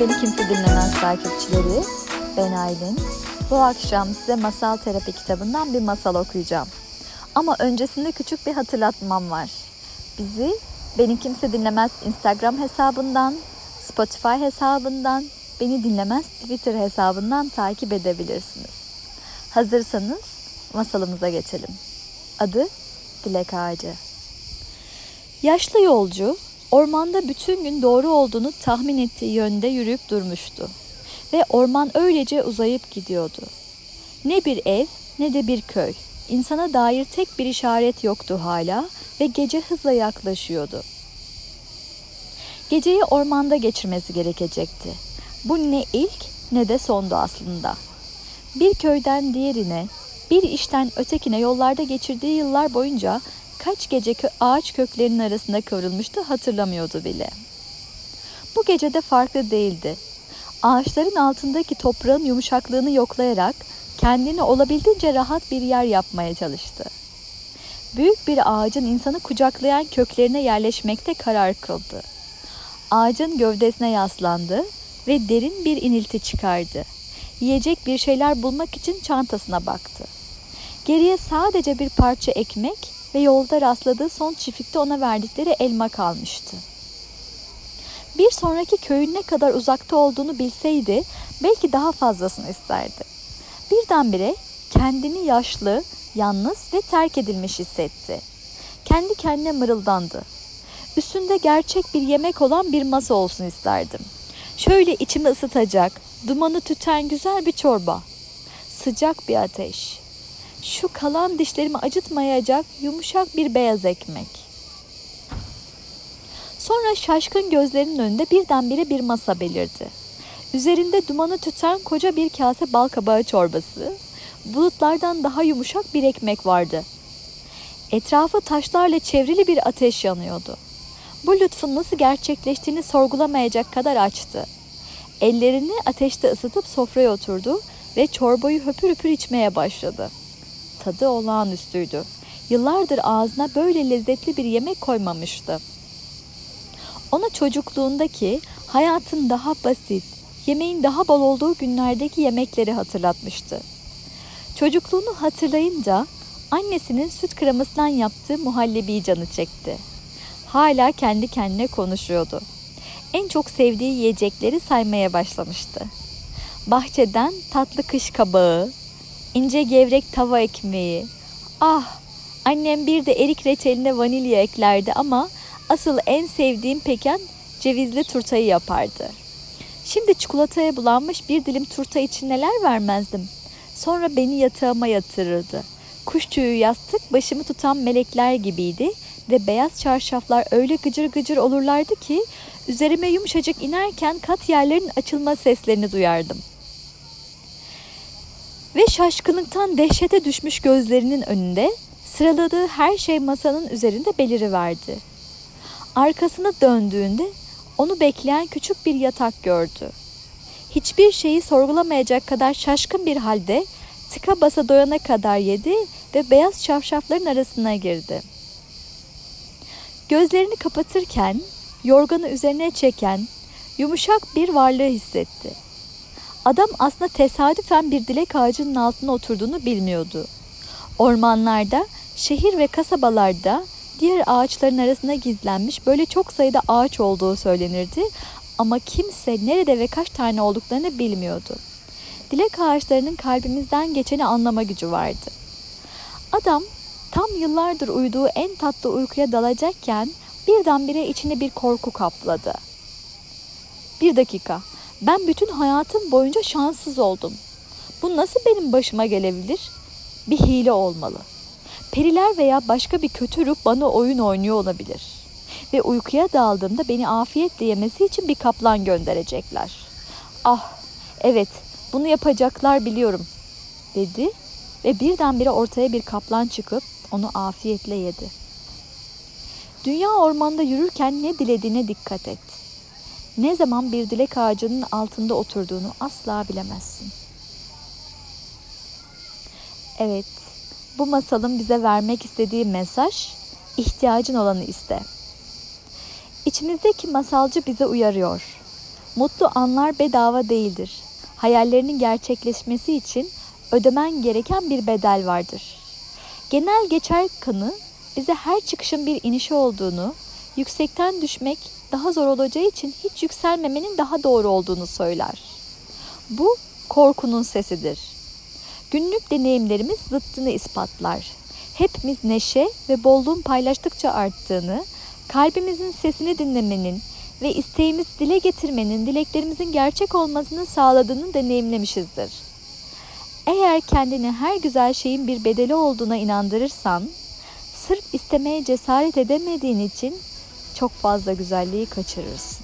Beni Kimse Dinlemez takipçileri. Ben Aylin. Bu akşam size Masal Terapi kitabından bir masal okuyacağım. Ama öncesinde küçük bir hatırlatmam var. Bizi Beni Kimse Dinlemez Instagram hesabından, Spotify hesabından, Beni Dinlemez Twitter hesabından takip edebilirsiniz. Hazırsanız masalımıza geçelim. Adı Dilek Ağacı. Yaşlı yolcu ormanda bütün gün doğru olduğunu tahmin ettiği yönde yürüyüp durmuştu. Ve orman öylece uzayıp gidiyordu. Ne bir ev ne de bir köy. İnsana dair tek bir işaret yoktu hala ve gece hızla yaklaşıyordu. Geceyi ormanda geçirmesi gerekecekti. Bu ne ilk ne de sondu aslında. Bir köyden diğerine, bir işten ötekine yollarda geçirdiği yıllar boyunca kaç gece ağaç köklerinin arasında kıvrılmıştı hatırlamıyordu bile. Bu gece de farklı değildi. Ağaçların altındaki toprağın yumuşaklığını yoklayarak kendini olabildiğince rahat bir yer yapmaya çalıştı. Büyük bir ağacın insanı kucaklayan köklerine yerleşmekte karar kıldı. Ağacın gövdesine yaslandı ve derin bir inilti çıkardı. Yiyecek bir şeyler bulmak için çantasına baktı. Geriye sadece bir parça ekmek ve yolda rastladığı son çiftlikte ona verdikleri elma kalmıştı. Bir sonraki köyün ne kadar uzakta olduğunu bilseydi belki daha fazlasını isterdi. Birdenbire kendini yaşlı, yalnız ve terk edilmiş hissetti. Kendi kendine mırıldandı. Üstünde gerçek bir yemek olan bir masa olsun isterdim. Şöyle içimi ısıtacak, dumanı tüten güzel bir çorba. Sıcak bir ateş. Şu kalan dişlerimi acıtmayacak yumuşak bir beyaz ekmek. Sonra şaşkın gözlerinin önünde birdenbire bir masa belirdi. Üzerinde dumanı tüten koca bir kase bal kabağı çorbası, bulutlardan daha yumuşak bir ekmek vardı. Etrafı taşlarla çevrili bir ateş yanıyordu. Bu lütfun nasıl gerçekleştiğini sorgulamayacak kadar açtı. Ellerini ateşte ısıtıp sofraya oturdu ve çorbayı höpür höpür içmeye başladı. Tadı olağanüstüydü. Yıllardır ağzına böyle lezzetli bir yemek koymamıştı. Ona çocukluğundaki hayatın daha basit, yemeğin daha bol olduğu günlerdeki yemekleri hatırlatmıştı. Çocukluğunu hatırlayınca annesinin süt kremasından yaptığı muhallebiyi canı çekti. Hala kendi kendine konuşuyordu. En çok sevdiği yiyecekleri saymaya başlamıştı. Bahçeden tatlı kış kabağı, ince gevrek tava ekmeği. Ah, annem bir de erik reçeline vanilya eklerdi ama asıl en sevdiğim peken cevizli turtayı yapardı. Şimdi çikolataya bulanmış bir dilim turta için neler vermezdim. Sonra beni yatağıma yatırırdı. Kuş tüyü yastık başımı tutan melekler gibiydi ve beyaz çarşaflar öyle gıcır gıcır olurlardı ki üzerime yumuşacık inerken kat yerlerin açılma seslerini duyardım. Ve şaşkınlıktan dehşete düşmüş gözlerinin önünde sıraladığı her şey masanın üzerinde beliriverdi. Arkasını döndüğünde onu bekleyen küçük bir yatak gördü. Hiçbir şeyi sorgulamayacak kadar şaşkın bir halde tıka basa doyana kadar yedi ve beyaz çarşafların arasına girdi. Gözlerini kapatırken yorganı üzerine çeken yumuşak bir varlığı hissetti. Adam aslında tesadüfen bir dilek ağacının altına oturduğunu bilmiyordu. Ormanlarda, şehir ve kasabalarda diğer ağaçların arasında gizlenmiş böyle çok sayıda ağaç olduğu söylenirdi ama kimse nerede ve kaç tane olduklarını bilmiyordu. Dilek ağaçlarının kalbimizden geçeni anlama gücü vardı. Adam tam yıllardır uyuduğu en tatlı uykuya dalacakken birdenbire içine bir korku kapladı. Bir dakika, ben bütün hayatım boyunca şanssız oldum. Bu nasıl benim başıma gelebilir? Bir hile olmalı. Periler veya başka bir kötü ruh bana oyun oynuyor olabilir. Ve uykuya daldığımda beni afiyetle yemesi için bir kaplan gönderecekler. Ah, evet, bunu yapacaklar biliyorum, dedi ve birdenbire ortaya bir kaplan çıkıp onu afiyetle yedi. Dünya ormanda yürürken ne dilediğine dikkat et. Ne zaman bir dilek ağacının altında oturduğunu asla bilemezsin. Evet, bu masalın bize vermek istediği mesaj, ihtiyacın olanı iste. İçimizdeki masalcı bize uyarıyor. Mutlu anlar bedava değildir. Hayallerinin gerçekleşmesi için ödemen gereken bir bedel vardır. Genel geçer kanı bize her çıkışın bir inişi olduğunu, yüksekten düşmek daha zor olacağı için hiç yükselmemenin daha doğru olduğunu söyler. Bu korkunun sesidir. Günlük deneyimlerimiz zıttını ispatlar. Hepimiz neşe ve bolluğun paylaştıkça arttığını, kalbimizin sesini dinlemenin ve isteğimiz dile getirmenin dileklerimizin gerçek olmasını sağladığını deneyimlemişizdir. Eğer kendini her güzel şeyin bir bedeli olduğuna inandırırsan, sırf istemeye cesaret edemediğin için çok fazla güzelliği kaçırırsın.